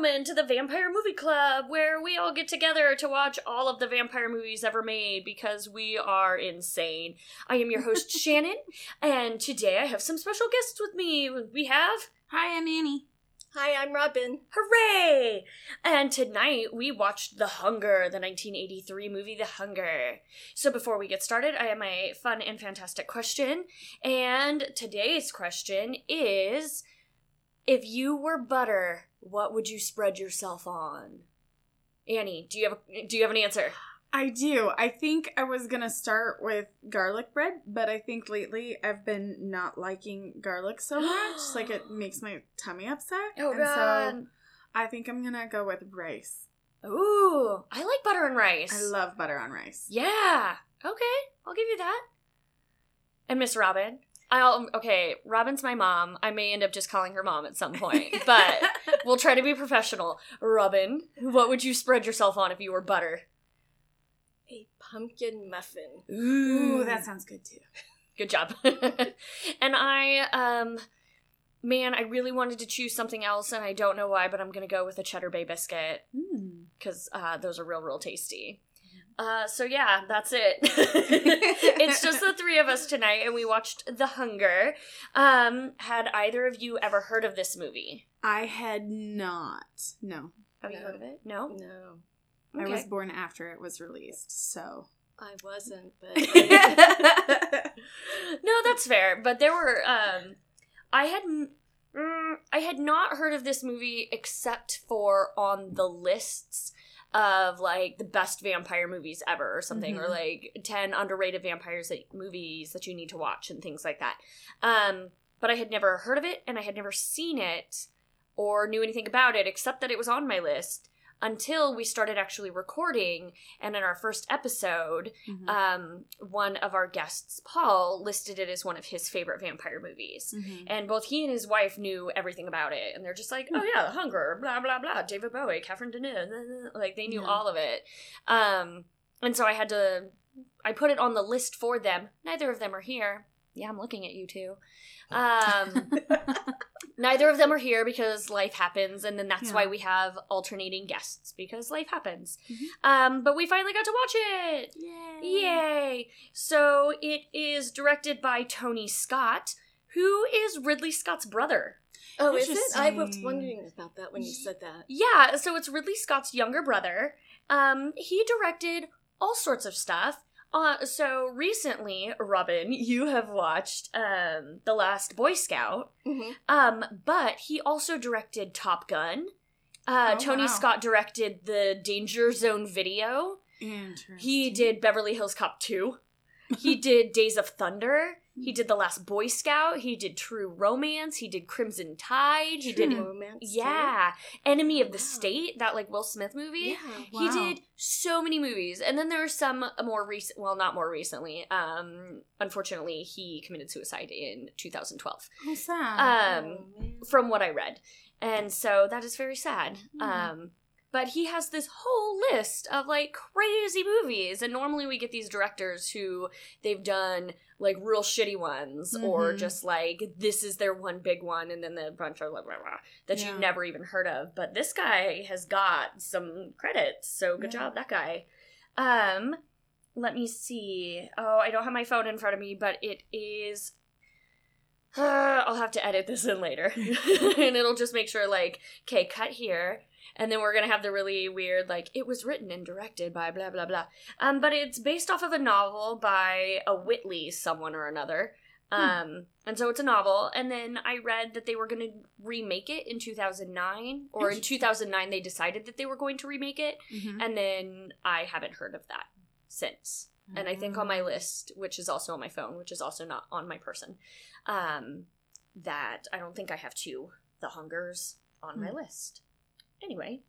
to the Vampire Movie Club, where we all get together to watch all of the vampire movies ever made because we are insane. I am your host, Shannon, and today I have some special guests with me. We have. Hi, I'm Annie. Hi, I'm Robin. Hooray! And tonight we watched The Hunger, the 1983 movie The Hunger. So before we get started, I have my fun and fantastic question. And today's question is if you were butter, what would you spread yourself on? Annie, do you have a, do you have an answer? I do. I think I was gonna start with garlic bread, but I think lately I've been not liking garlic so much. like it makes my tummy upset. Oh and so I think I'm gonna go with rice. Ooh, I like butter and rice. I love butter on rice. Yeah. Okay, I'll give you that. And Miss Robin. I'll okay, Robin's my mom. I may end up just calling her mom at some point, but we'll try to be professional. Robin, what would you spread yourself on if you were butter? A pumpkin muffin. Ooh, that sounds good too. Good job. and I um man, I really wanted to choose something else and I don't know why, but I'm going to go with a cheddar bay biscuit Mm. cuz uh those are real real tasty. Uh, so yeah, that's it. it's just the three of us tonight, and we watched The Hunger. Um, had either of you ever heard of this movie? I had not. No. Have you No. heard of it? No. No, I was born after it was released, so. I wasn't, but no, that's fair. But there were. Um, I had. Mm, I had not heard of this movie except for on the lists of like the best vampire movies ever or something or Mhm. like 10 underrated vampires that movies that you need to watch and things like that um but i had never heard of it and i had never seen it or knew anything about it except that it was on my list until we started actually recording and in our first episode Mhm. um one of our guests paul listed it as one of his favorite vampire movies Mhm. and both he and his wife knew everything about it and they're just like oh yeah the hunger blah blah blah david bowie catherine deneuve like they knew Yeah. all of it um and so i had to i put it on the list for them neither of them are here yeah i'm looking at you too um neither of them are here because life happens and then that's Yeah. why we have alternating guests because life happens Mhm. um but we finally got to watch it Yay. Yay! So it is directed by Tony Scott, who is Ridley Scott's brother. oh, is it? I was wondering about that when you said that. Yeah, so it's Ridley Scott's younger brother. Um, he directed all sorts of stuff. Uh, so recently, Robin, you have watched um, The Last Boy Scout. hmm Um, but he also directed Top Gun. Uh, Oh, Tony wow. Scott directed the Danger Zone video. He did Beverly Hills Cop 2. He did Days of Thunder. He did The Last Boy Scout. He did True Romance. He did Crimson Tide. He did Hmm. romance. too? yeah, Enemy of the Wow. State, that like Will Smith movie. Yeah. He did so many movies. And then there are some more recent well, not more recently. Um unfortunately, he committed suicide in 2012 Oh, sad. um Oh, from what I read. And so that is very sad. Hmm. Um but he has this whole list of like crazy movies and normally we get these directors who they've done like real shitty ones or Mhm. just like this is their one big one and then the bunch of blah, blah, blah, that Yeah. you've never even heard of but this guy has got some credits so good Yeah. job that guy um let me see oh i don't have my phone in front of me but it is I'll have to edit this in later. and it'll just make sure, like, okay, cut here. And then we're going to have the really weird, like, it was written and directed by blah, blah, blah. Um, but it's based off of a novel by a Whitley, someone or another. Um, and so it's a novel. And then I read that they were going to remake it in 2009, or in 2009 they decided that they were going to remake it. Mhm. And then I haven't heard of that since and I think on my list, which is also on my phone, which is also not on my person, um, that I don't think I have two The Hungers on my Hmm. list. Anyway,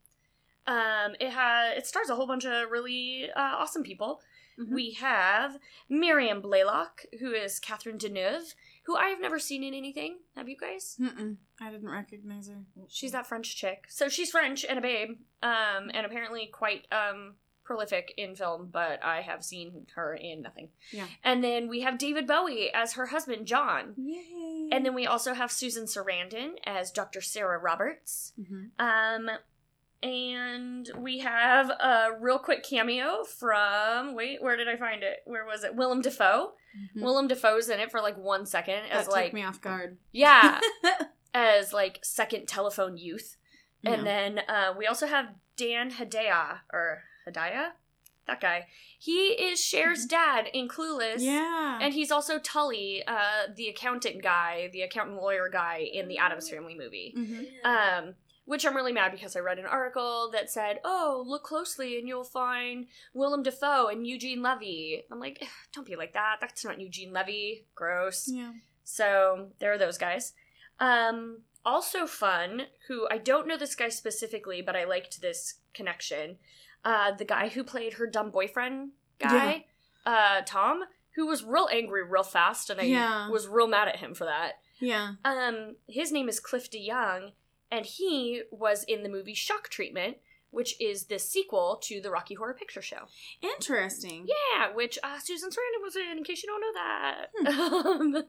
um, it has it stars a whole bunch of really uh, awesome people. Mhm. We have Miriam Blaylock, who is Catherine Deneuve, who I have never seen in anything. Have you guys? Mm-mm. I didn't recognize her. She's that French chick. So she's French and a babe, um, and apparently quite um prolific in film, but I have seen her in nothing. Yeah. And then we have David Bowie as her husband, John. Yay. And then we also have Susan Sarandon as Dr. Sarah Roberts. Mhm. Um, and we have a real quick cameo from wait, where did I find it? Where was it? Willem Dafoe. Mhm. Willem Dafoe's in it for like one second as that like took me off guard. yeah, as like second telephone youth. And then uh, we also have Dan Hedaya or Hedaya, that guy. He is Cher's dad in Clueless. Mm-hmm. yeah. And he's also Tully, uh, the accountant guy, the accountant lawyer guy in the Addams Family movie. Mhm. Um, which I'm really mad because I read an article that said, "Oh, look closely and you'll find Willem Dafoe and Eugene Levy." I'm like, don't be like that. That's not Eugene Levy. Gross. yeah. So there are those guys. Um, also fun, who I don't know this guy specifically, but I liked this connection. Uh, the guy who played her dumb boyfriend guy, uh, Tom, who was real angry real fast, and I Yeah. was real mad at him for that. Yeah. Um, his name is Cliff DeYoung, and he was in the movie Shock Treatment, which is the sequel to the Rocky Horror Picture Show. Interesting. Yeah, which uh, Susan Sarandon was in, in case you don't know that. Hmm. um,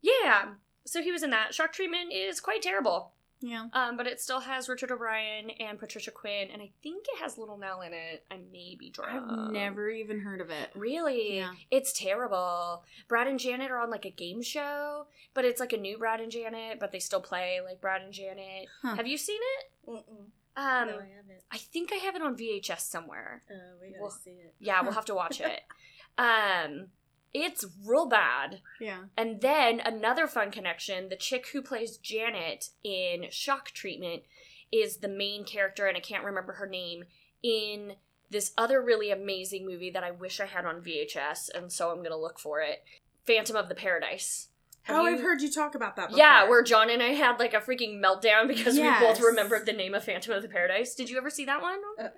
yeah, so he was in that. Shock Treatment is quite terrible, Yeah. um, but it still has Richard O'Brien and Patricia Quinn, and I think it has Little Nell in it. I may be drunk. I've never even heard of it. Really? Yeah. It's terrible. Brad and Janet are on like a game show, but it's like a new Brad and Janet, but they still play like Brad and Janet. Huh. Have you seen it? Mm-mm. Um, no, I haven't. I think I have it on VHS somewhere. Uh, we gotta well, see it. Yeah, we'll have to watch it. um, it's real bad. Yeah. And then another fun connection: the chick who plays Janet in Shock Treatment is the main character, and I can't remember her name in this other really amazing movie that I wish I had on VHS, and so I'm gonna look for it. Phantom of the Paradise. Have oh, you- I've heard you talk about that before. Yeah, where John and I had like a freaking meltdown because Yes. we both remembered the name of Phantom of the Paradise. Did you ever see that one? Uh-uh.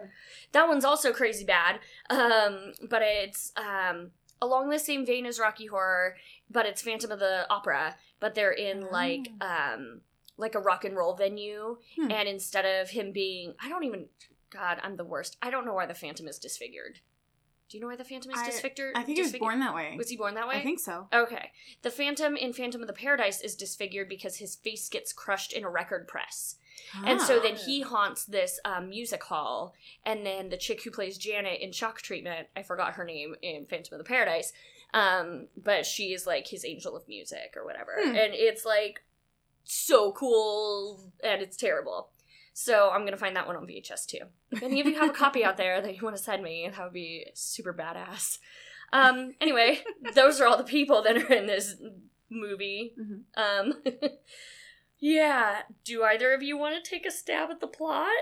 That one's also crazy bad. Um, but it's um along the same vein as Rocky Horror, but it's Phantom of the Opera, but they're in like um like a rock and roll venue Hmm. and instead of him being I don't even God, I'm the worst. I don't know why the Phantom is disfigured. Do you know why the Phantom is I- disfigured? I think he was born that way. Was he born that way? I think so. Okay. The Phantom in Phantom of the Paradise is disfigured because his face gets crushed in a record press. And so Ah. then he haunts this um, music hall, and then the chick who plays Janet in Shock Treatment, I forgot her name in Phantom of the Paradise, um, but she is like his angel of music or whatever. Hmm. And it's like so cool, and it's terrible. So I'm gonna find that one on VHS too. If any of you have a copy out there that you want to send me, that would be super badass. Um, anyway, those are all the people that are in this movie. Mhm. Um, yeah. Do either of you want to take a stab at the plot?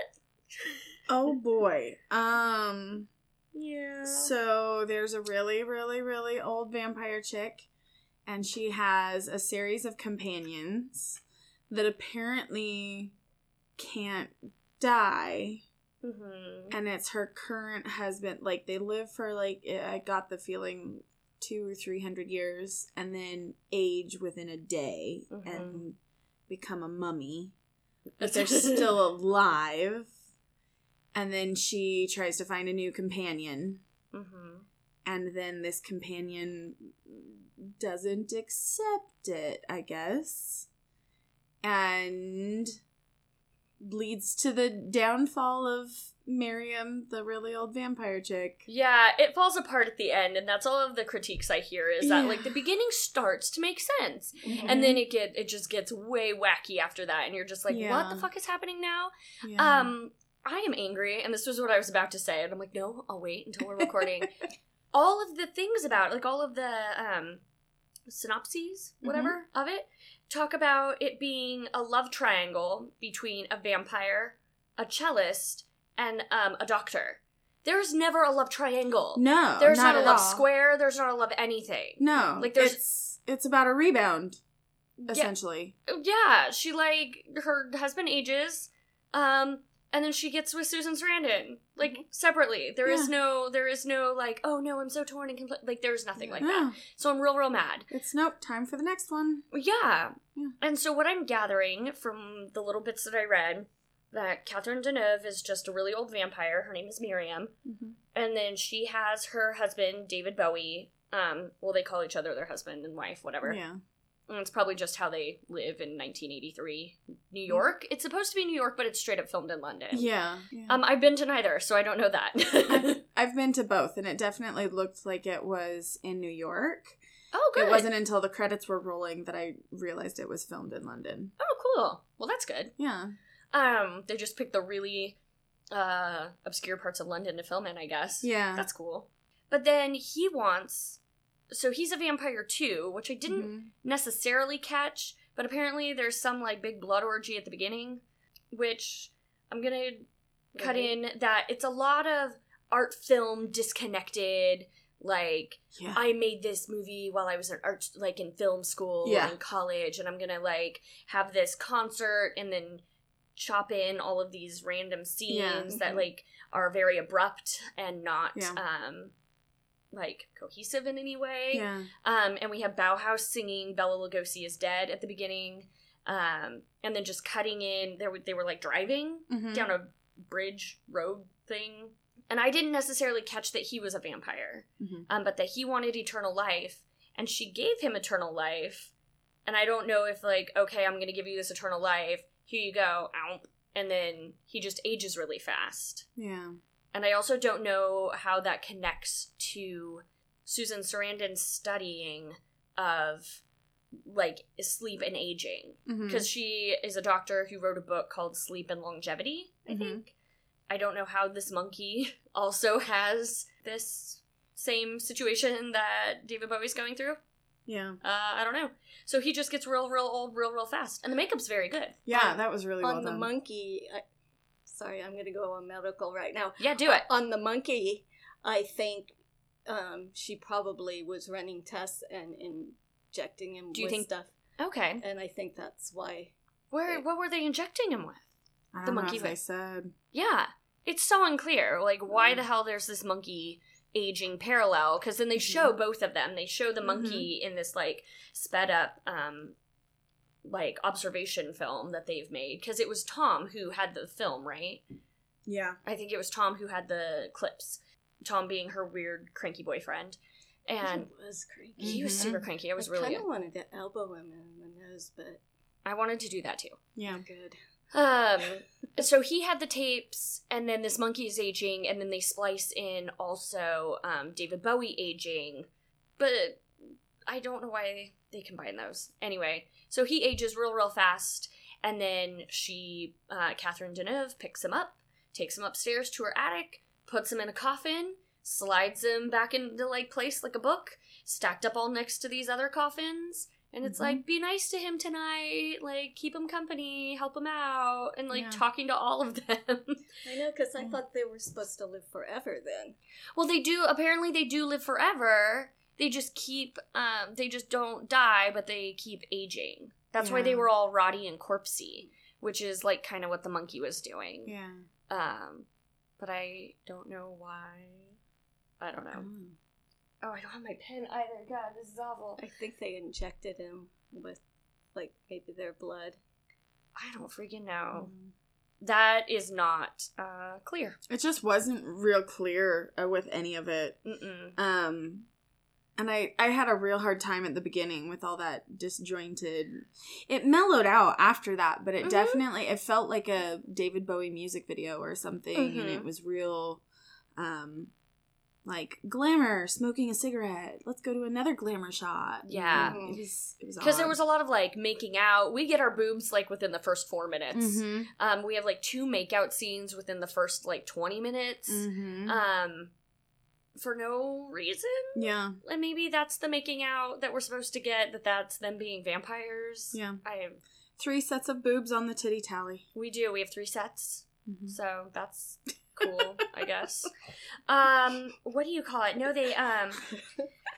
Oh boy. Um. Yeah. So there's a really, really, really old vampire chick, and she has a series of companions that apparently can't die. hmm And it's her current husband. Like they live for like I got the feeling two or three hundred years, and then age within a day Mhm. and become a mummy. But they're still alive. And then she tries to find a new companion hmm and then this companion doesn't accept it, I guess, and leads to the downfall of Miriam, the really old vampire chick. Yeah, it falls apart at the end, and that's all of the critiques I hear is that Yeah. like the beginning starts to make sense, Mm-hmm. and then it get it just gets way wacky after that, and you're just like, what the fuck is happening now? Yeah. Um, I am angry, and this was what I was about to say, and I'm like, no, I'll wait until we're recording. all of the things about, like, all of the um, synopses, whatever, of it, talk about it being a love triangle between a vampire, a cellist, and um, a doctor. There's never a love triangle. no, There's not not, a love all. square. There's not a love anything. No, Like, there's- it's it's about a rebound, Yeah, essentially. yeah, she like her husband ages, um, and then she gets with Susan Sarandon like separately. There is Mm-hmm. Yeah. no, there is no like, oh no, I'm so torn and compl-. like there's nothing like that. So I'm real, real mad. it's nope. Time for the next one. Yeah. Yeah. And so what I'm gathering from the little bits that I read that Catherine Deneuve is just a really old vampire. Her name is Miriam, and then she has her husband David Bowie. Um, well, they call each other their husband and wife, whatever. Yeah. And it's probably just how they live in 1983 New York. It's supposed to be New York, but it's straight up filmed in London. Yeah. yeah. Um, I've been to neither, so I don't know that. I've, I've been to both, and it definitely looked like it was in New York. oh, good. It wasn't until the credits were rolling that I realized it was filmed in London. Oh, cool. Well, that's good. Yeah. Um, they just picked the really uh obscure parts of London to film in, I guess. Yeah. That's cool. But then he wants so he's a vampire too, which I didn't Mhm. necessarily catch, but apparently there's some like big blood orgy at the beginning, which I'm gonna cut in that it's a lot of art film disconnected, like Yeah. I made this movie while I was in art like in film school Yeah. and college and I'm gonna like have this concert and then chop in all of these random scenes Yeah. that Mhm. like are very abrupt and not um like cohesive in any way. yeah. Um, and we have Bauhaus singing "Bela Lugosi is dead" at the beginning, um, and then just cutting in. They were they were like driving Mhm. down a bridge road thing, and I didn't necessarily catch that he was a vampire, Mhm. um, but that he wanted eternal life, and she gave him eternal life. And I don't know if like okay, I'm gonna give you this eternal life. Here you go, ow, and then he just ages really fast. Yeah. And I also don't know how that connects to Susan Sarandon's studying of like sleep and aging because she is a doctor who wrote a book called Sleep and Longevity, I Mhm. think. I don't know how this monkey also has this same situation that David Bowie's going through. yeah. Uh, I don't know. So he just gets real, real old, real, real fast, and the makeup's very good. Yeah, On- that was really on well the done. monkey. I, sorry, I'm going to go on medical right now. Yeah, do it. On the monkey, I think um, she probably was running tests and injecting him Do you with think- stuff, Okay. and I think that's why. Where? What were they injecting him with? I the don't know monkey if they with- said. Yeah, it's so unclear. Like, why Mm. the hell there's this monkey aging parallel? Because then they show Mhm. both of them. They show the monkey in this like sped up, um, like observation film that they've made. Because it was Tom who had the film, right? Yeah. I think it was Tom who had the clips. Tom being her weird cranky boyfriend, and he was creepy. he was super cranky. I was I really kind of wanted to elbow him in the nose, but I wanted to do that too. Yeah. good. Um, so he had the tapes, and then this monkey is aging, and then they splice in also um, David Bowie aging, but I don't know why they combine those. Anyway, so he ages real, real fast, and then she, uh, Catherine Deneuve, picks him up, takes him upstairs to her attic, puts him in a coffin, slides him back into like place like a book, stacked up all next to these other coffins. And it's Mhm. like, be nice to him tonight, like keep him company, help him out, and like Yeah. talking to all of them. I know, because I thought they were supposed to live forever then. well, they do. Apparently, they do live forever. They just keep, um, they just don't die, but they keep aging. That's why they were all rotty and corpsey, which is like kind of what the monkey was doing. Yeah. Um, but I don't know why. I don't know. Oh. Oh, I don't have my pen either. God, this is awful. I think they injected him with, like, maybe their blood. I don't freaking know. Mm. That is not uh, clear. It just wasn't real clear uh, with any of it. Mm-mm. Um, and I I had a real hard time at the beginning with all that disjointed. It mellowed out after that, but it Mhm. definitely it felt like a David Bowie music video or something, and Mhm. it was real, um, like glamour, smoking a cigarette. Let's go to another glamour shot. Yeah. was Because there was a lot of like making out. We get our boobs like within the first four minutes. hmm Um, we have like two makeout scenes within the first like twenty minutes. Um, for no reason. yeah, And maybe that's the making out that we're supposed to get. That that's them being vampires. Yeah. I have three sets of boobs on the titty tally. we do. We have three sets. Mhm. So that's cool, I guess. Um, what do you call it? No, they um.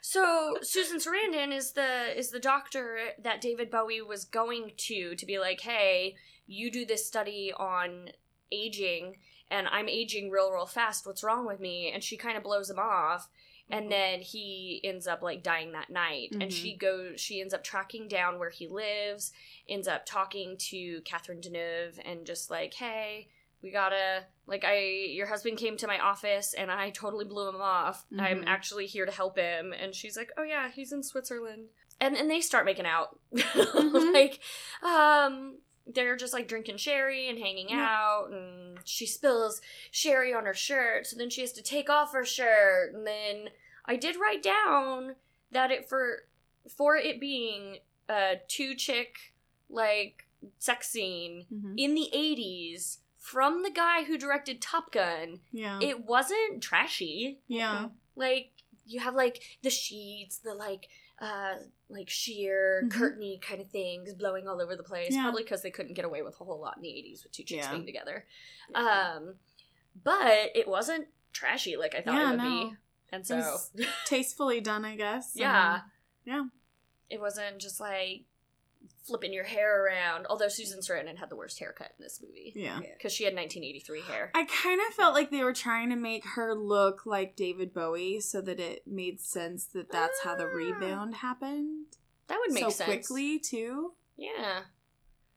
So Susan Sarandon is the is the doctor that David Bowie was going to to be like, hey, you do this study on aging, and I'm aging real real fast. What's wrong with me? And she kind of blows him off. And then he ends up like dying that night, and Mhm. she goes. She ends up tracking down where he lives. Ends up talking to Catherine Deneuve, and just like, hey, we gotta like I your husband came to my office and I totally blew him off. I'm Mhm. actually here to help him." And she's like, "Oh yeah, he's in Switzerland." And and they start making out. Mhm. like um they're just like drinking sherry and hanging Yeah. out and she spills sherry on her shirt so then she has to take off her shirt and then i did write down that it for for it being a two chick like sex scene Mhm. in the 80s from the guy who directed top gun Yeah. it wasn't trashy yeah. like you have like the sheets the like uh like sheer Mhm. curtainy kind of things blowing all over the place Yeah. probably because they couldn't get away with a whole lot in the 80s with two chicks Yeah. being together um but it wasn't trashy like i thought Yeah, it would no. be and so Tastefully done, I guess. yeah Um, yeah. it wasn't just like flipping your hair around although susan sarandon had the worst haircut in this movie yeah. because she had 1983 hair I kind of felt like they were trying to make her look like David Bowie so that it made sense that that's how the Ah. rebound happened that would make so sense quickly too. yeah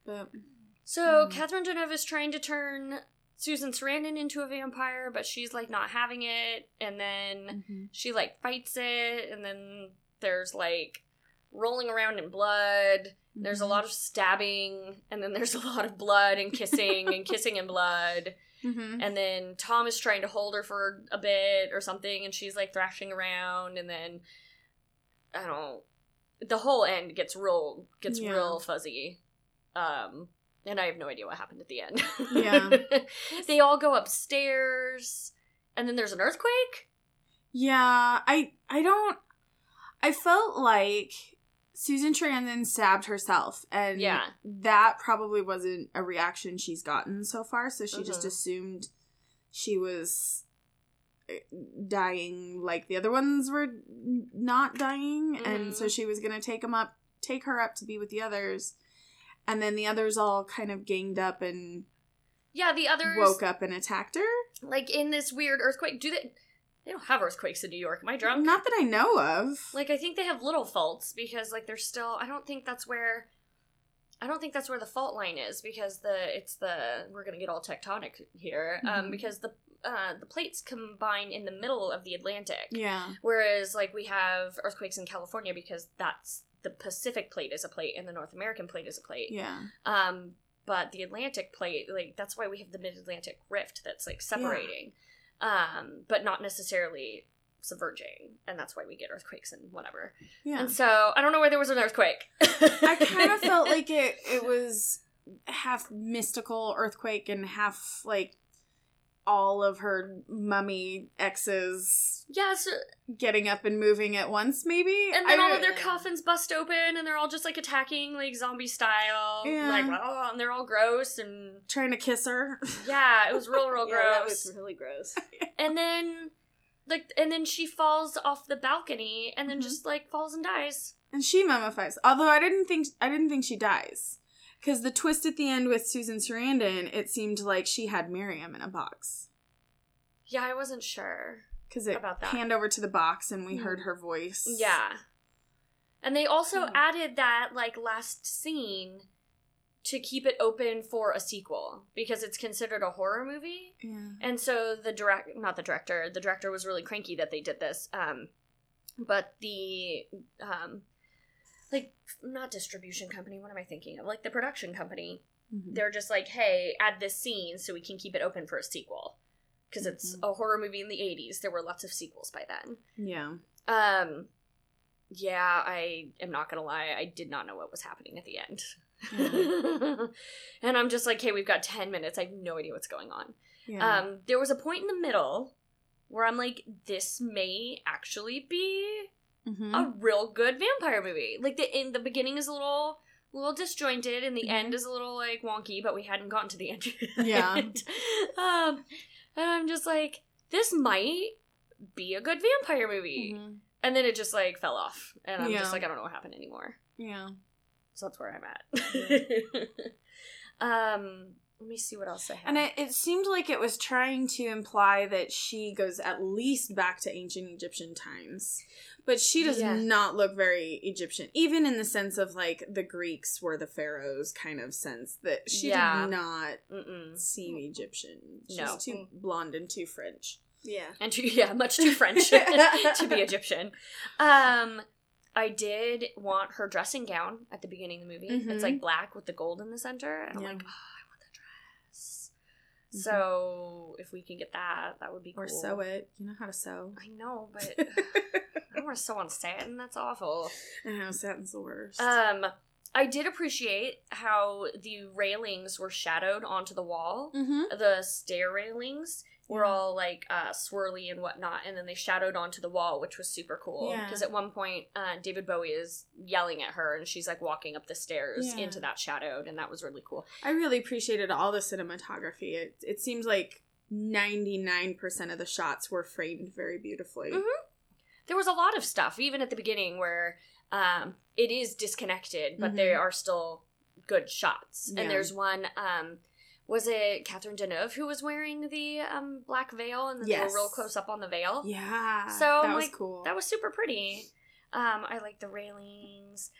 But So Mm. Catherine Deneuve is trying to turn Susan Sarandon into a vampire, but she's like not having it, and then mhm. she like fights it, and then there's like rolling around in blood. There's a lot of stabbing, and then there's a lot of blood and kissing and kissing and blood. Mhm. And then Tom is trying to hold her for a bit or something, and she's like thrashing around, and then I don't. The whole end gets real gets Yeah. real fuzzy, um, and I have no idea what happened at the end. Yeah. they all go upstairs, and then there's an earthquake. Yeah, I I don't I felt like Susan Sarandon stabbed herself and Yeah. that probably wasn't a reaction she's gotten so far, so she just Mhm. assumed she was eh, dying like the other ones were not dying and so Mhm. she was going to take them up take her up to be with the others and then the others all kind of ganged up and Yeah, the others woke up and attacked her like in this weird earthquake. Do they? They don't have earthquakes in New York. Am I drunk? not that i know of. Like I think they have little faults because like they're still I don't think that's where I don't think that's where the fault line is because the it's the we're gonna get all tectonic here um Mhm. because the uh the plates combine in the middle of the Atlantic. Yeah. Whereas like we have earthquakes in California because that's the Pacific plate is a plate and the North American plate is a plate. Yeah. Um but the Atlantic plate like that's why we have the Mid Atlantic rift that's like separating um but not necessarily subverging and that's why we get earthquakes and whatever yeah and so I don't know where there was an earthquake. I kind of felt like it it was half mystical earthquake and half like all of her mummy exes yeah, so, getting up and moving at once maybe and I then all of their coffins bust open and they're all just like attacking like zombie style, Yeah. like oh, and they're all gross and trying to kiss her yeah, it was real real yeah, gross. that was really gross. and then like and then she falls off the balcony and then Mhm. just like falls and dies. and she mummifies although i didn't think i didn't think she dies because the twist at the end with susan sarandon it seemed like she had miriam in a box Yeah, I wasn't sure. because it About that. panned over to the box and we Mhm. heard her voice Yeah. And they also Hmm. added that like last scene to keep it open for a sequel because it's considered a horror movie. yeah And so the direct not the director, the director was really cranky that they did this. Um but the um like not distribution company, what am I thinking of? Like the production company. Mhm. They're just like, "Hey, add this scene so we can keep it open for a sequel." Cuz it's Mhm. a horror movie in the 80s. There were lots of sequels by then. yeah Um, yeah, I am not gonna lie, I did not know what was happening at the end. and I'm just like, hey we've got 10 minutes. I have no idea what's going on. yeah Um, there was a point in the middle where I'm like, this may actually be Mhm. a real good vampire movie. Like the in the beginning is a little little disjointed and the Mhm. end is a little like wonky, but we hadn't gotten to the end. Yeah. yet. um and I'm just like, this might be a good vampire movie. Mhm. And then it just like fell off. And I'm Yeah. just like, I don't know what happened anymore. yeah So that's where I'm at. um Let me see what else I have. And it, it seemed like it was trying to imply that she goes at least back to ancient Egyptian times. But she does Yeah. not look very Egyptian, even in the sense of like the Greeks were the pharaohs kind of sense that she Yeah. did not Mm-mm. seem Egyptian. She's No. too blonde and too French. Yeah. and too, yeah, much too French to be Egyptian. Um, I did want her dressing gown at the beginning of the movie. Mhm. It's like black with the gold in the center, and I'm like, oh, I want the dress. Mhm. So if we can get that, that would be cool. Or sew it. You know how to sew. I know, but I don't want to sew on satin. That's awful. I know, satin's the worst. Um, I did appreciate how the railings were shadowed onto the wall. mm-hmm. The stair railings were Yeah. all like uh, swirly and whatnot, and then they shadowed onto the wall, which was super cool. Yeah. Because at one point, uh, David Bowie is yelling at her, and she's like walking up the stairs Yeah. into that shadowed, and that was really cool. I really appreciated all the cinematography. It, it seems like 99% of the shots were framed very beautifully. Mhm. There was a lot of stuff, even at the beginning, where um, it is disconnected, but they Mhm. are still good shots. Yeah. And there's one. Um, was it Catherine Deneuve who was wearing the um, black veil, and then they were real close up on the veil? Yeah. So, that I'm was like, cool. That was super pretty. Um, I like the railings.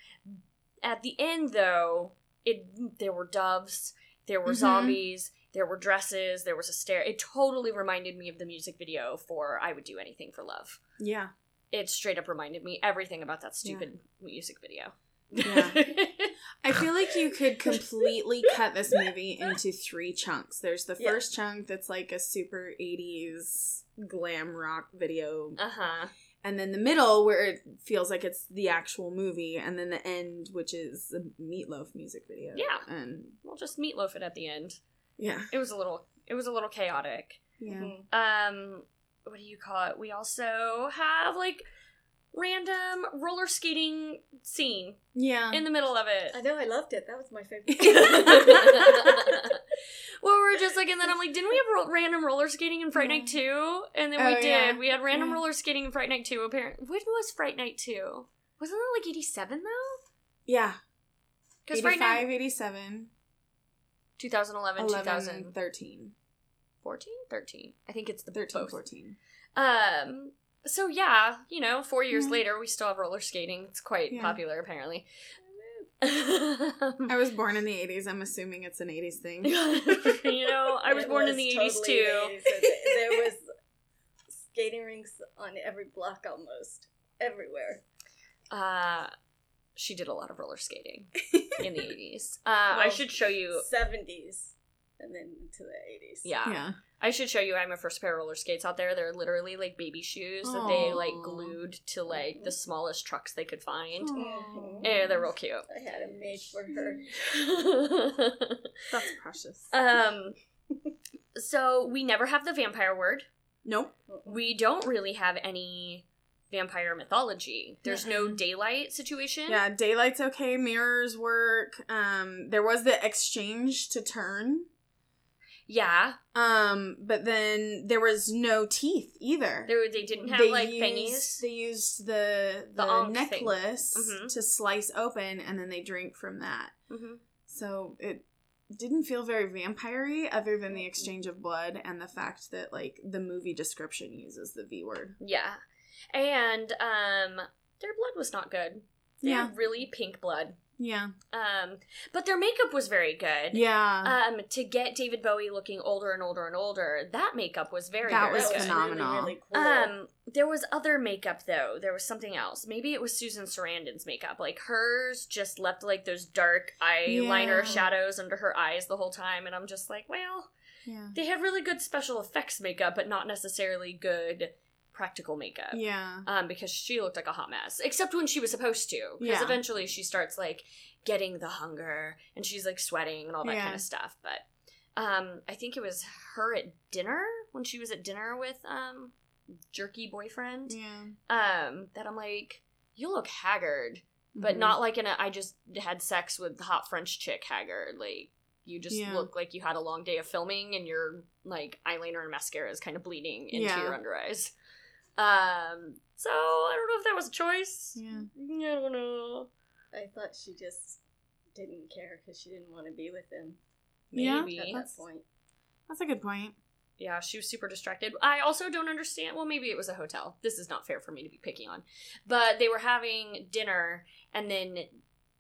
At the end, though, it there were doves, there were Mhm. zombies, there were dresses, there was a stair. It totally reminded me of the music video for "I Would Do Anything for Love." yeah. It straight up reminded me everything about that stupid music video. Yeah. I feel like you could completely cut this movie into three chunks. There's the Yeah. first chunk that's like a super 80s glam rock video, uh huh. and then the middle where it feels like it's the actual movie, and then the end, which is the Meatloaf music video. Yeah. And We'll just meatloaf it at the end. yeah. It was a little. It was a little chaotic. Yeah. Mhm. um what do you call it we also have like random roller skating scene Yeah. in the middle of it I know. I loved it. That was my favorite. well we're just like and then i'm like didn't we have ro- random roller skating in fright night 2 and then we Oh, did yeah. we had random Yeah. roller skating in fright night 2 apparently when was fright night 2 wasn't that like 87 though yeah. because fright 85, night 87, 2011 11, 2014 13. 13 i think it's the 13, both. 14. Um. So yeah, you know, four years Mhm. later, we still have roller skating. It's quite Yeah. popular, apparently. I was born in the 80s. I'm assuming it's an 80s thing. you know, I was It born in the eighties totally too. 80s. There was skating rinks on every block almost. Everywhere. Uh, she did a lot of roller skating in the eighties. Uh, I should show you. 70s and then to the 80s. Yeah, Yeah. I should show you. I have my first pair of roller skates out there. They're literally like baby shoes that they like glued to like the smallest trucks they could find. Mhm. Yeah, they're real cute. I had them made for her. That's precious. um, so we never have the vampire word. nope. we don't really have any vampire mythology. There's no daylight situation. Yeah, daylight's okay. Mirrors work. Um, there was the exchange to turn. Yeah. Um, but then there was no teeth either. They, they didn't have they like used, thingies. They used the The the, necklace Mhm. to slice open, and then they drink from that. hmm So it didn't feel very vampire-y other than the exchange of blood and the fact that like the movie description uses the V word. Yeah. And um their blood was not good. They Yeah. really pink blood. Yeah. Um but their makeup was very good. Yeah. Um to get David Bowie looking older and older and older, that makeup was very That very was good. phenomenal. Really, really cool. Um, there was other makeup though. There was something else. Maybe it was Susan Sarandon's makeup. Like hers just left like those dark eyeliner Yeah. shadows under her eyes the whole time, and I'm just like, well, yeah. they had really good special effects makeup, but not necessarily good practical makeup. Yeah. Um, because she looked like a hot mess, except when she was supposed to. Because Yeah. eventually she starts like getting the hunger and she's like sweating and all that Yeah. kind of stuff. But um, I think it was her at dinner when she was at dinner with um, jerky boyfriend. Yeah. Um, that I'm like, you look haggard, but Mhm. not like in a I just had sex with the hot French chick haggard. Like you just Yeah. look like you had a long day of filming and your like eyeliner and mascara is kind of bleeding into Yeah. your under eyes. Um, so I don't know if that was a choice. Yeah. I don't know. I thought she just didn't care because she didn't want to be with him. Yeah. Maybe. at Yeah. that point. That's a good point. Yeah, she was super distracted. I also don't understand. Well, maybe it was a hotel. This is not fair for me to be picking on. But they were having dinner, and then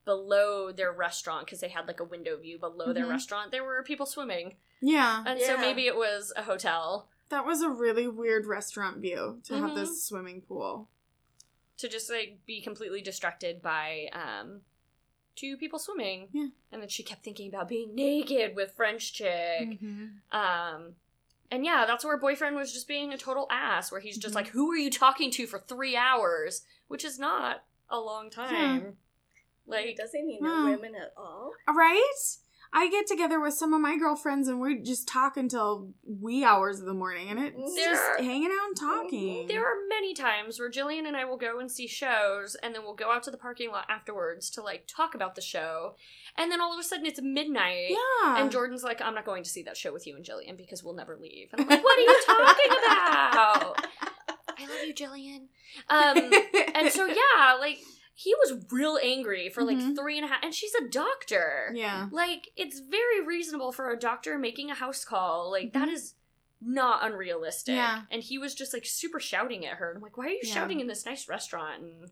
below their restaurant, because they had like a window view below their Mhm. restaurant, there were people swimming. Yeah. And so maybe it was a hotel That was a really weird restaurant view to have Mhm. this swimming pool. to just like be completely distracted by um two people swimming. Yeah. And then she kept thinking about being naked with French chick. Mhm. Um and yeah, that's where boyfriend was just being a total ass, where he's just Mhm. like, Who are you talking to for three hours? Which is not a long time. Like doesn't he No. know women at all? Right? I get together with some of my girlfriends and we just talk until wee hours of the morning and it's There- just hanging out and talking. there are many times where Jillian and I will go and see shows, and then we'll go out to the parking lot afterwards to like talk about the show, and then all of a sudden it's midnight, yeah. And Jordan's like, I'm not going to see that show with you and Jillian because we'll never leave. And I'm like, what are you talking about? I love you, Jillian. Um, and so yeah, like he was real angry for like Mhm. three and a half, and she's a doctor. yeah. Like it's very reasonable for a doctor making a house call. Like that Mhm. is not unrealistic. Yeah. And he was just like super shouting at her. And I'm like, why are you Yeah. shouting in this nice restaurant? And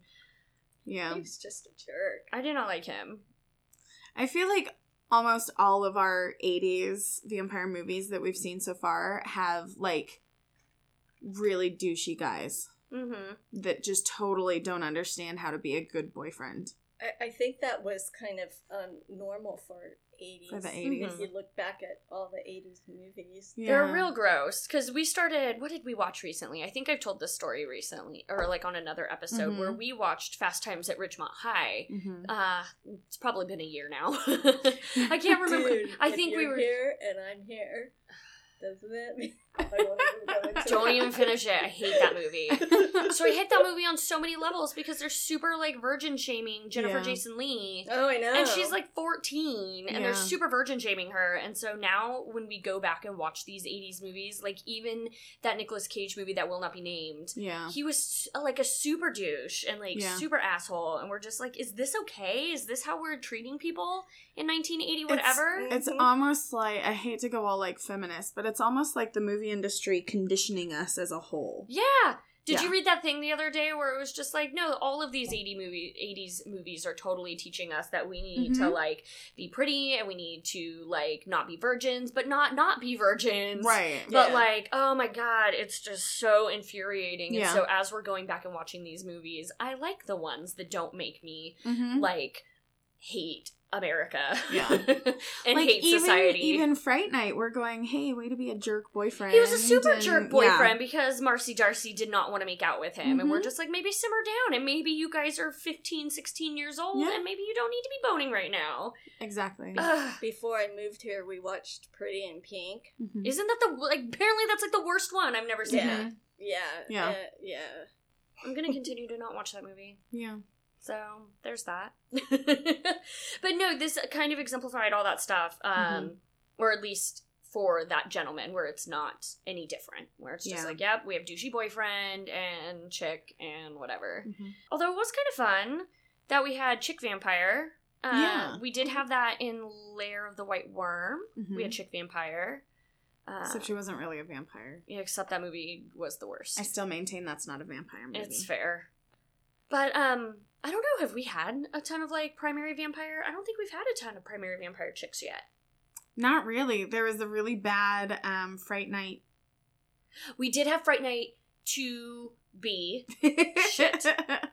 Yeah. He was just a jerk. I did not like him. I feel like almost all of our 80s vampire movies that we've seen so far have like really douchey guys Mm-hmm. that just totally don't understand how to be a good boyfriend. I, I think that was kind of um, normal for 80s. For the Mm-hmm. 80s. If you look back at all the 80s movies. They're real gross because we started. What did we watch recently? I think I've told this story recently, or like on another episode Mhm. where we watched Fast Times at Ridgemont High. hmm Uh, it's probably been a year now. I can't remember. Dude, I think we you're were. here and I'm here. Doesn't that mean I won't even go into Don't even finish it. I hate that movie. So I hate that movie on so many levels because they're super like virgin shaming Jennifer Yeah. Jason Leigh. Oh, I know. And she's like 14 and they're super virgin shaming her. And so now when we go back and watch these 80s movies, like even that Nicolas Cage movie that will not be named, Yeah. he was s- like a super douche and like Yeah. super asshole. And we're just like, is this okay? Is this how we're treating people in 1980, whatever? It's Mhm. almost like I hate to go all like feminist, but it's almost like the movie industry conditioning us as a whole. yeah. Did Yeah. you read that thing the other day where it was just like, no, all of these 80 movie 80s movies are totally teaching us that we need to Mhm. like be pretty and we need to like not be virgins, but not not be virgins. Right. But Yeah. like, oh my god, it's just so infuriating. And Yeah. so as we're going back and watching these movies, I like the ones that don't make me hmm like hate America. Yeah. and like hate even, society. Even Fright Night, we're going, hey, way to be a jerk boyfriend. he was a super and- jerk yeah. boyfriend because Marcy Darcy did not want to make out with him. And we're Mhm. just like, maybe simmer down. And maybe you guys are 15, 16 years old. Yeah. And maybe you don't need to be boning right now. Exactly. Ugh. Before I moved here, we watched Pretty in Pink. Mhm. Isn't that the, like, apparently that's like the worst one. I've never seen Yeah. it. Yeah. Yeah. uh, yeah. I'm going to continue to not watch that movie. yeah. So there's that. but no, this kind of exemplified all that stuff, um, Mhm. or at least for that gentleman, where it's not any different. Where it's just Yeah. like, yep, we have douchey boyfriend and chick and whatever. Mhm. Although it was kind of fun that we had chick vampire. Uh, Yeah. we did have that in Lair of the White Worm. We had Mhm. chick vampire. Uh, Except she wasn't really a vampire. yeah, except that movie was the worst. I still maintain that's not a vampire movie. It's fair. But um I don't know, have we had a ton of like primary vampire? I don't think we've had a ton of primary vampire chicks yet. Not really. There was a really bad um, Fright Night. We did have Fright Night 2B. Shit.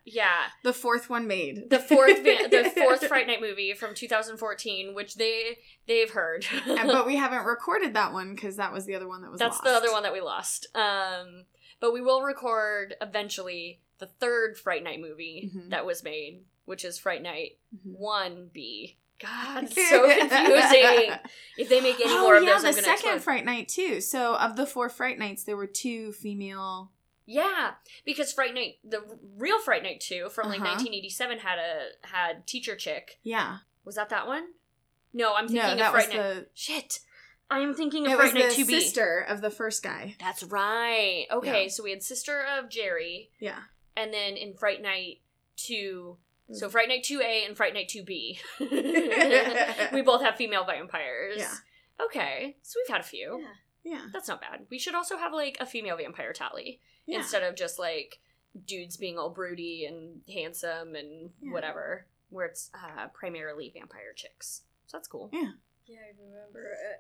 Yeah. The fourth one made. The fourth va- the fourth Fright Night movie from 2014, which they they've heard. And- but we haven't recorded that one because that was the other one that was That's lost. the other one that we lost. Um but we will record eventually the third Fright Night movie Mhm. that was made, which is Fright Night Mhm. 1B. God, it's so confusing. If they make any oh, more of yeah, those, the I'm gonna second explode. Fright Night too. So of the four Fright Nights, there were two female. yeah, because Fright Night, the real Fright Night two from like Uh-huh. 1987 had a had teacher chick. Yeah, Was that that one? No, I'm no, thinking that of Fright Night. the. Shit, I'm thinking of It Fright Night the two B. sister of the first guy. That's right. Okay, Yeah. so we had sister of Jerry, Yeah. And then in Fright Night two. Mm. So Fright Night 2A and Fright Night 2B. we both have female vampires. Yeah. Okay, so we've had a few. Yeah. Yeah. That's not bad. We should also have like a female vampire tally Yeah. instead of just like dudes being all broody and handsome and Yeah. whatever, where it's uh, primarily vampire chicks. So that's cool. Yeah. Yeah, I remember. Uh,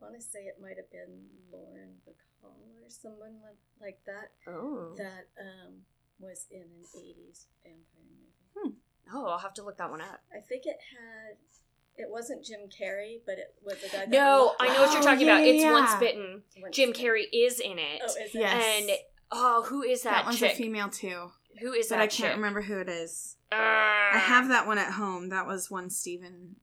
I want to say it might have been Lauren Bacall or someone like, like that Oh. that um, was in an '80s vampire movie. Oh, I'll have to look that one up. I think it had. It wasn't Jim Carrey, but it was a guy. No, looked I know what you're Oh, talking yeah, about. It's yeah. Once Bitten. Once Jim Bitten. Carrey is in it. Oh, is it? Yes. And oh, who is that, that one's chick? a female too, Who is but that I can't chick? remember who it is. Uh, I have that one at home. That was one Steven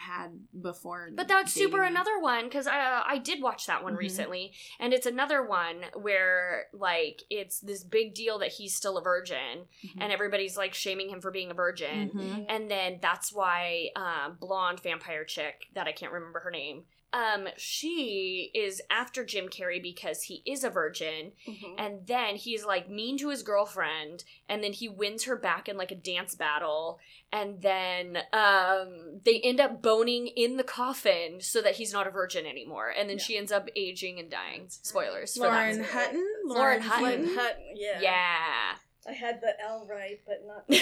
had before. But that's super dating me. another one because I I did watch that one Mhm. recently, and it's another one where like it's this big deal that he's still a virgin, Mhm. and everybody's like shaming him for being a virgin, Mhm. and then that's why um, blonde vampire chick that I can't remember her name. Um, she is after Jim Carrey because he is a virgin, Mhm. and then he's like mean to his girlfriend and then he wins her back in like a dance battle and then um they end up boning in the coffin so that he's not a virgin anymore and then Yeah. she ends up aging and dying spoilers for Lauren that Hutton. Lauren Lauren Hutton. Hutton. Yeah. yeah I had the L right, but not the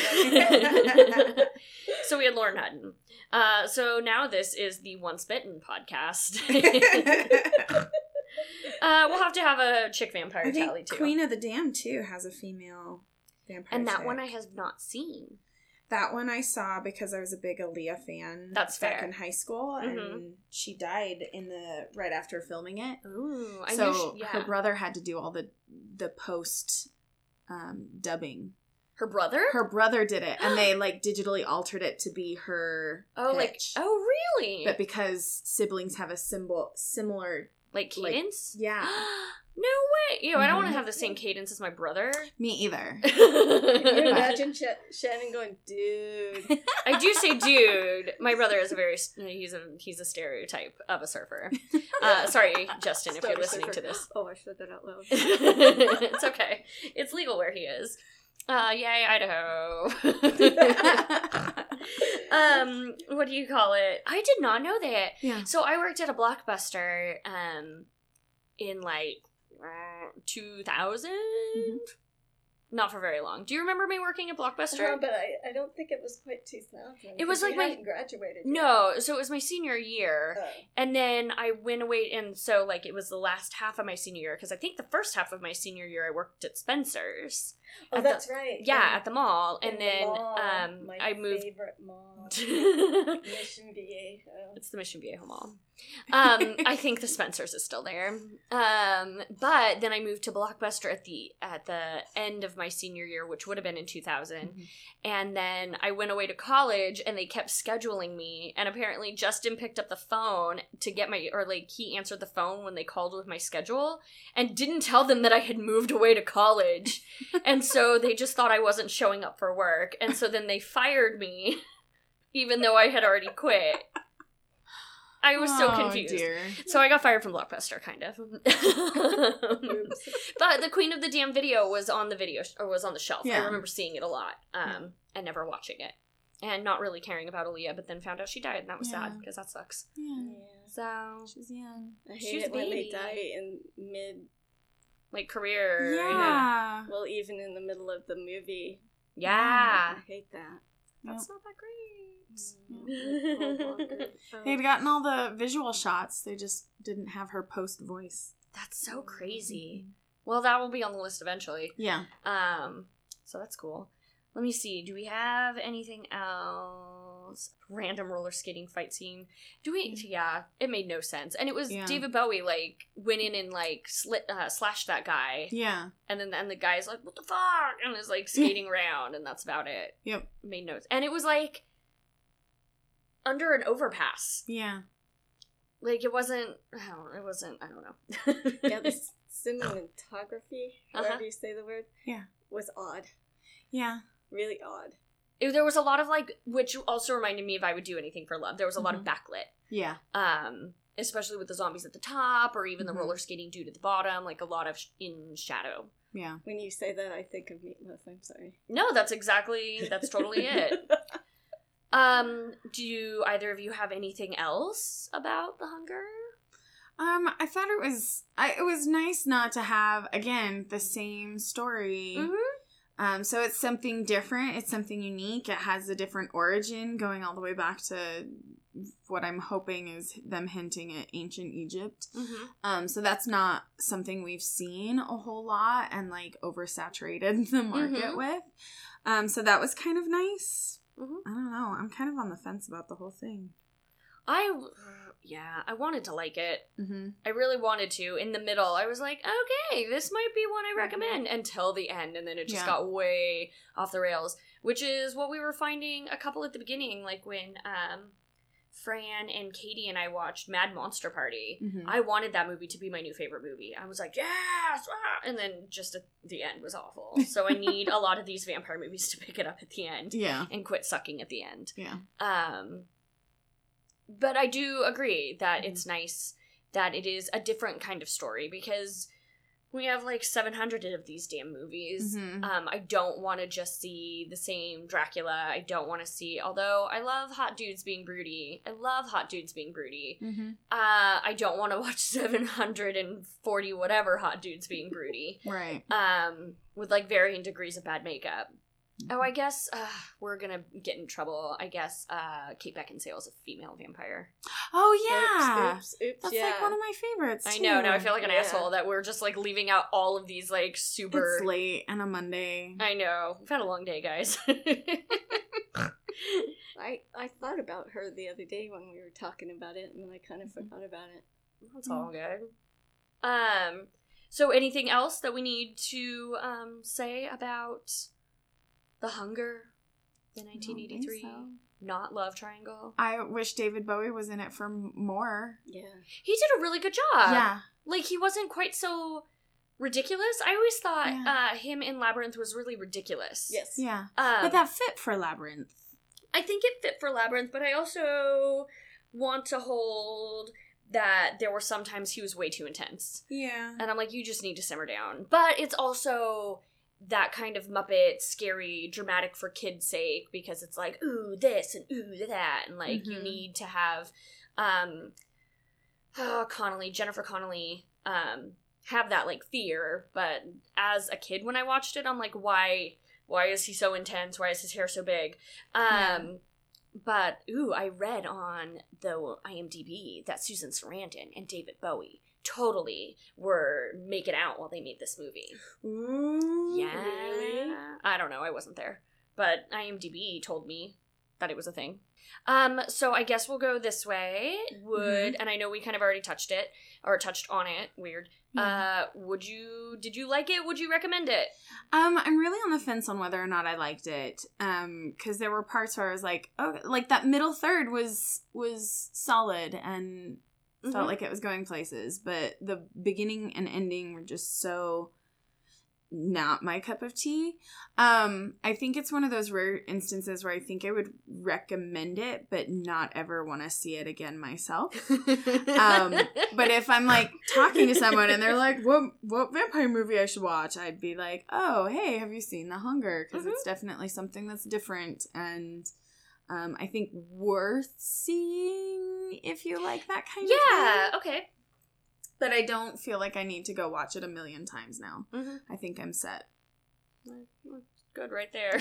right. so we had lauren hutton uh so now this is the once bitten podcast uh we'll have to have a chick vampire I tally too Queen of the Damned too has a female vampire. and that chick. one i have not seen That one I saw because I was a big Aaliyah fan. That's back fair. in high school, Mhm. and she died in the right after filming it. Ooh, I so knew she, yeah. her brother had to do all the the post um, dubbing. Her brother? Her brother did it, and they like digitally altered it to be her. oh, like oh, really? But because siblings have a symbol similar, like like- cadence? yeah, no way. Ew, I don't want to have the same cadence as my brother. me either. Can you imagine Sh- Shannon going, dude? I do say, dude. My brother is a very he's a he's a stereotype of a surfer. Uh, sorry, Justin, if you're listening surfer. to this. Oh, I said that out loud. it's okay. It's legal where he is. Uh, yay, Idaho. um, what do you call it? I did not know that. yeah, So I worked at a blockbuster um in like 2000. Mhm. Not for very long. Do you remember me working at Blockbuster? Uh, but I, I don't think it was quite 2000. It was like my- graduated. yet. no, so it was my senior year. Oh. And then I went away, and so like it was the last half of my senior year because I think the first half of my senior year I worked at Spencer's. Oh, At the- that's right. Yeah, at the mall, in and the then mall, um my I moved. favorite mall, Mission Viejo. It's the Mission Viejo Mall. Um, I think the Spencer's is still there. Um, but then I moved to Blockbuster at the at the end of my senior year, which would have been in 2000. Mhm. And then I went away to college and they kept scheduling me. And apparently Justin picked up the phone to get my, or like he answered the phone when they called with my schedule and didn't tell them that I had moved away to college. and so they just thought I wasn't showing up for work. And so then they fired me, even though I had already quit. I was so Oh, confused. dear. So I got fired from Blockbuster, kind of. But the Queen of the Damn video was on the video sh- or was on the shelf. I remember seeing it a lot, um, and never watching it, and not really caring about Aaliyah. But then found out she died, and that was sad because that sucks. Yeah, Yeah. So she's young. I hate She was a it when they die in mid, like career, Yeah, well, even in the middle of the movie. yeah, I hate that. that's not that great. They'd gotten all the visual shots. They just didn't have her post voice. That's so crazy. Well, that will be on the list eventually. Yeah, Um, so that's cool. Let me see. Do we have anything else? Random roller skating fight scene. Do we? Yeah, it made no sense, and it was Yeah. David Bowie like went in and like slit, uh, slashed that guy, yeah, and then and the guy's like, "What the fuck?" and is like skating around, and that's about it. Yep. Made no, and it was like under an overpass. yeah. Like it wasn't. I. It wasn't. I don't know. yeah, the c- cinematography, Uh-huh. you say the word, Yeah. was odd. Yeah. Really odd. It- there was a lot of like, which also reminded me of I would do anything for love. There was a lot of backlit. Yeah. um especially with the zombies at the top or even Mhm. the roller skating dude at the bottom like a lot of sh- in shadow Yeah. When you say that, I think of Meatloaf. I'm sorry. no that's exactly that's totally it Um, do either of you have anything else about the hunger? Um, I thought it was I, it was nice not to have again the same story. Mm-hmm. Um, so it's something different. It's something unique. It has a different origin, going all the way back to what I'm hoping is them hinting at ancient Egypt. Mm-hmm. Um, so that's not something we've seen a whole lot and like oversaturated the market Mhm. with. Um, so that was kind of nice. Mhm. I don't know. I'm kind of on the fence about the whole thing. I, yeah, I wanted to like it. Mm-hmm. I really wanted to. In the middle, I was like, okay, this might be one I recommend until the end, and then it just Yeah. got way off the rails, which is what we were finding a couple at the beginning, like when um, Fran and Katie and I watched Mad Monster Party. Mm-hmm. I wanted that movie to be my new favorite movie. I was like, yes! ah," And then just at the end was awful. So I need a lot of these vampire movies to pick it up at the end Yeah. and quit sucking at the end. Yeah. Um, but I do agree that Mhm. it's nice that it is a different kind of story because we have like 700 of these damn movies. Mhm. Um, I don't want to just see the same Dracula. I don't want to see, although I love hot dudes being broody. I love hot dudes being broody. Mm-hmm. Uh, I don't want to watch 740 whatever hot dudes being broody. Right. Um, with like varying degrees of bad makeup. Oh, I guess uh, we're gonna get in trouble. I guess uh, Kate is a female vampire. Oh yeah. Oops, oops, oops, That's yeah. like one of my favorites. I know. Now I feel like an Yeah. asshole that we're just like leaving out all of these like super. It's late and a Monday. I know. We've had a long day, guys. I I thought about her the other day when we were talking about it, and then I kind of Mhm. forgot about it. That's all good. Um. So, anything else that we need to um say about the Hunger, the I don't think 1983 so. not love triangle? I wish David Bowie was in it for more. Yeah. He did a really good job. yeah. like he wasn't quite so ridiculous. I always thought Yeah. uh, him in Labyrinth was really ridiculous. Yes. Yeah. um, but that fit for Labyrinth. I think it fit for Labyrinth, but I also want to hold that there were sometimes he was way too intense, Yeah. and I'm like, you just need to simmer down. But it's also that kind of Muppet, scary, dramatic for kids' sake because it's like ooh this and ooh that, and like you Mhm. need to have um, oh, Connelly, Jennifer Connelly, um, have that like fear. But as a kid, when I watched it, I'm like, why? Why is he so intense? Why is his hair so big? Um, Yeah. but ooh, I read on the IMDb that Susan Sarandon and David Bowie totally were making out while they made this movie. Ooh. Yeah, really? I don't know. I wasn't there, but IMDb told me that it was a thing. Um, so I guess we'll go this way. Would and I know we kind of already touched it or touched on it. Weird. Yeah. Uh, would you? Did you like it? Would you recommend it? Um, I'm really on the fence on whether or not I liked it. Um, because there were parts where I was like, oh, like that middle third was was solid and Mhm. felt like it was going places, but the beginning and ending were just so not my cup of tea. Um, I think it's one of those rare instances where I think I would recommend it, but not ever want to see it again myself. Um, But if I'm like talking to someone and they're like, "What what vampire movie I should watch?" I'd be like, "Oh, hey, have you seen The Hunger?" Because it's definitely something that's different and um, I think worth seeing if you like that kind of yeah. thing. Okay. But I don't feel like I need to go watch it a million times now. Mm-hmm. I think I'm set. Good right there.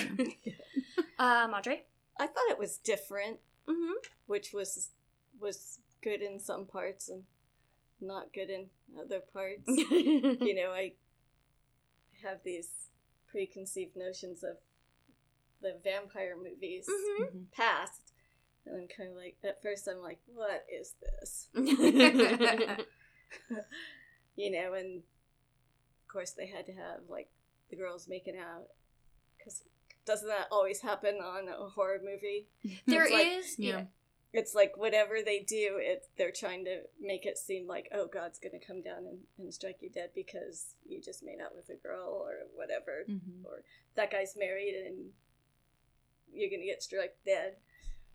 uh, Madre. I thought it was different, Mm-hmm. which was was good in some parts and not good in other parts. you know, I have these preconceived notions of the vampire movies Mhm. Mhm. past, and I'm kind of like, at first, I'm like, what is this? you know, and of course, they had to have like the girls making out because doesn't that always happen on a horror movie? There It's like- is, Yeah. It's like whatever they do, it they're trying to make it seem like oh God's gonna come down and, and strike you dead because you just made out with a girl or whatever, Mhm. or that guy's married and you're gonna get struck dead.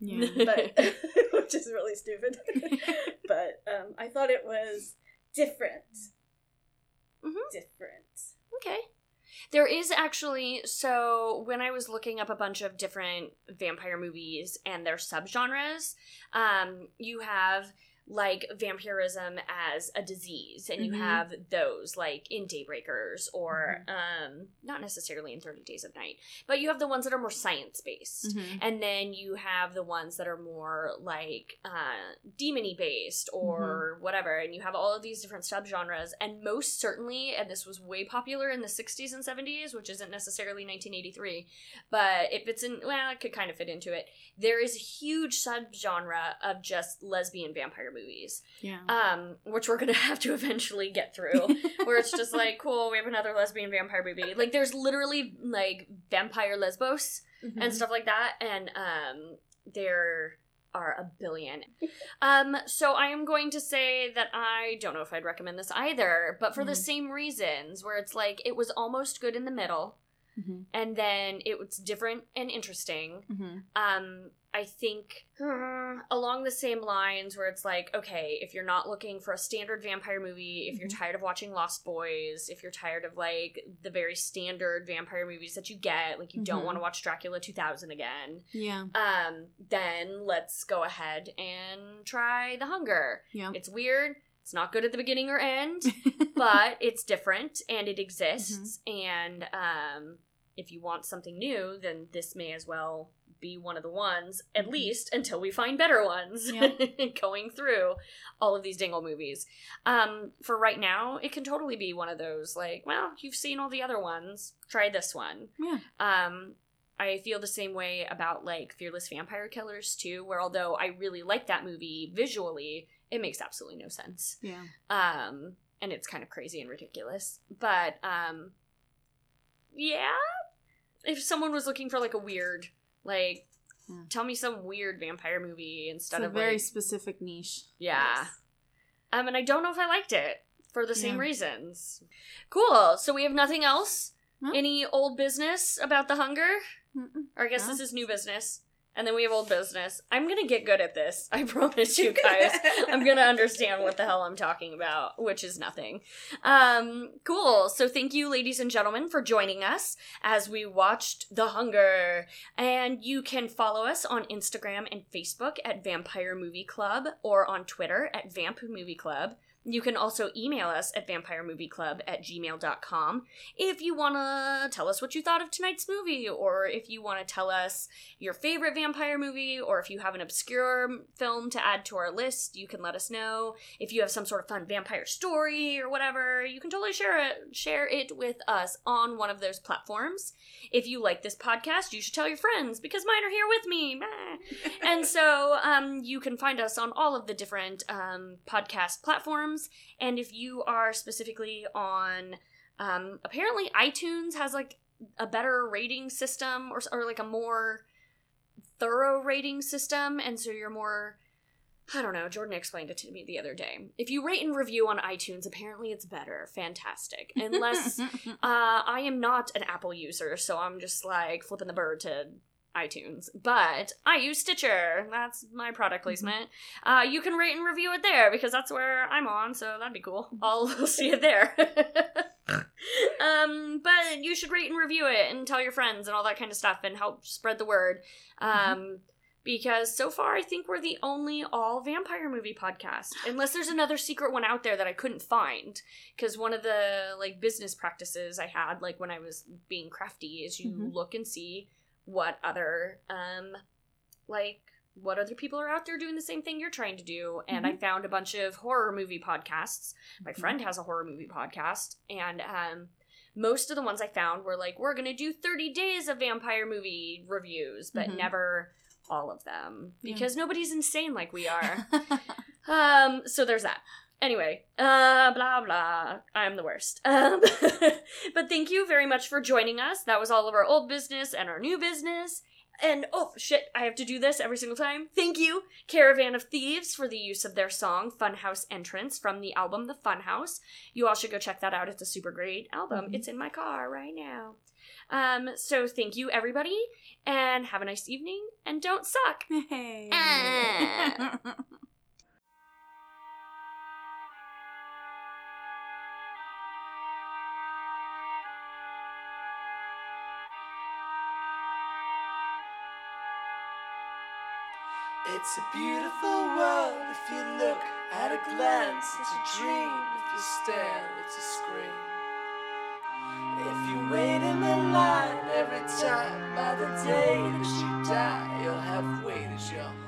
Yeah. but which is really stupid. but um, I thought it was different. Mhm. Different. Okay. There is actually so when I was looking up a bunch of different vampire movies and their subgenres, um, you have like vampirism as a disease and you Mhm. have those like in daybreakers or um not necessarily in 30 days of night but you have the ones that are more science based Mhm. and then you have the ones that are more like uh demony based or whatever and you have all of these different subgenres and most certainly and this was way popular in the 60s and 70s which isn't necessarily 1983 but it fits in well it could kind of fit into it there is a huge subgenre of just lesbian vampire movies Yeah. um which we're gonna have to eventually get through where it's just like cool we have another lesbian vampire movie like there's literally like vampire lesbos Mm-hmm. and stuff like that and um there are a billion um so i am going to say that i don't know if i'd recommend this either but for the Mhm. same reasons where it's like it was almost good in the middle Mhm. and then it was different and interesting Mhm. um i think hmm, along the same lines where it's like okay if you're not looking for a standard vampire movie if you're Mhm. tired of watching lost boys if you're tired of like the very standard vampire movies that you get like you don't Mhm. want to watch dracula 2000 again Yeah. um then let's go ahead and try the hunger Yeah. it's weird it's not good at the beginning or end but it's different and it exists Mm-hmm. and um if you want something new then this may as well be one of the ones at Mhm. least until we find better ones Yeah. going through all of these dingle movies um for right now it can totally be one of those like well you've seen all the other ones try this one yeah. um I feel the same way about like Fearless Vampire Killers too, where although I really like that movie visually, it makes absolutely no sense Yeah. um and it's kind of crazy and ridiculous but um yeah if someone was looking for like a weird like Yeah. tell me some weird vampire movie It's instead a of very like specific niche. yeah Yes. um and i don't know if i liked it for the same Yeah. reasons cool so we have nothing else Huh? any old business about the hunger Mm-mm. or i guess No. this is new business and then we have old business i'm gonna get good at this i promise you guys I'm gonna understand what the hell I'm talking about, which is nothing. Um, cool. So thank you, ladies and gentlemen, for joining us as we watched The Hunger. And you can follow us on Instagram and Facebook at Vampire Movie Club or on Twitter at Vamp Movie Club. You can also email us at vampiremovieclub at gmail.com if you want to tell us what you thought of tonight's movie, or if you want to tell us your favorite vampire movie, or if you have an obscure film to add to our list, you can let us know. If you have some sort of fun vampire story or whatever, you can totally share it share it with us on one of those platforms. If you like this podcast, you should tell your friends because mine are here with me. And so um, you can find us on all of the different um, podcast platforms. And if you are specifically on, um, apparently iTunes has like a better rating system or, or like a more thorough rating system. And so you're more, I don't know, Jordan explained it to me the other day. If you rate and review on iTunes, apparently it's better. Fantastic. Unless uh, I am not an Apple user, so I'm just like flipping the bird to iTunes. But I use Stitcher. That's my product placement. Uh, you can rate and review it there because that's where I'm on, so that'd be cool. I'll see it there. um, but you should rate and review it and tell your friends and all that kind of stuff and help spread the word. Um, because so far I think we're the only all vampire movie podcast. Unless there's another secret one out there that I couldn't find. Because one of the like business practices I had, like when I was being crafty, is you Mhm. look and see what other um like what other people are out there doing the same thing you're trying to do. And I found a bunch of horror movie podcasts. My Mhm. friend has a horror movie podcast, and um most of the ones I found were like, we're gonna do 30 days of vampire movie reviews, but Mhm. never all of them. Yeah. Because nobody's insane like we are. um, so there's that. Anyway, uh, blah blah. I'm the worst. Um, but thank you very much for joining us. That was all of our old business and our new business. And oh shit, I have to do this every single time. Thank you, Caravan of Thieves, for the use of their song Funhouse Entrance from the album The Funhouse. You all should go check that out. It's a super great album. Mhm. It's in my car right now. Um, so thank you everybody, and have a nice evening, and don't suck. Hey. Ah. It's a beautiful world if you look at a glance. It's a dream if you stare, it's a scream. If you wait in the line every time, by the day that you die, you'll have waited your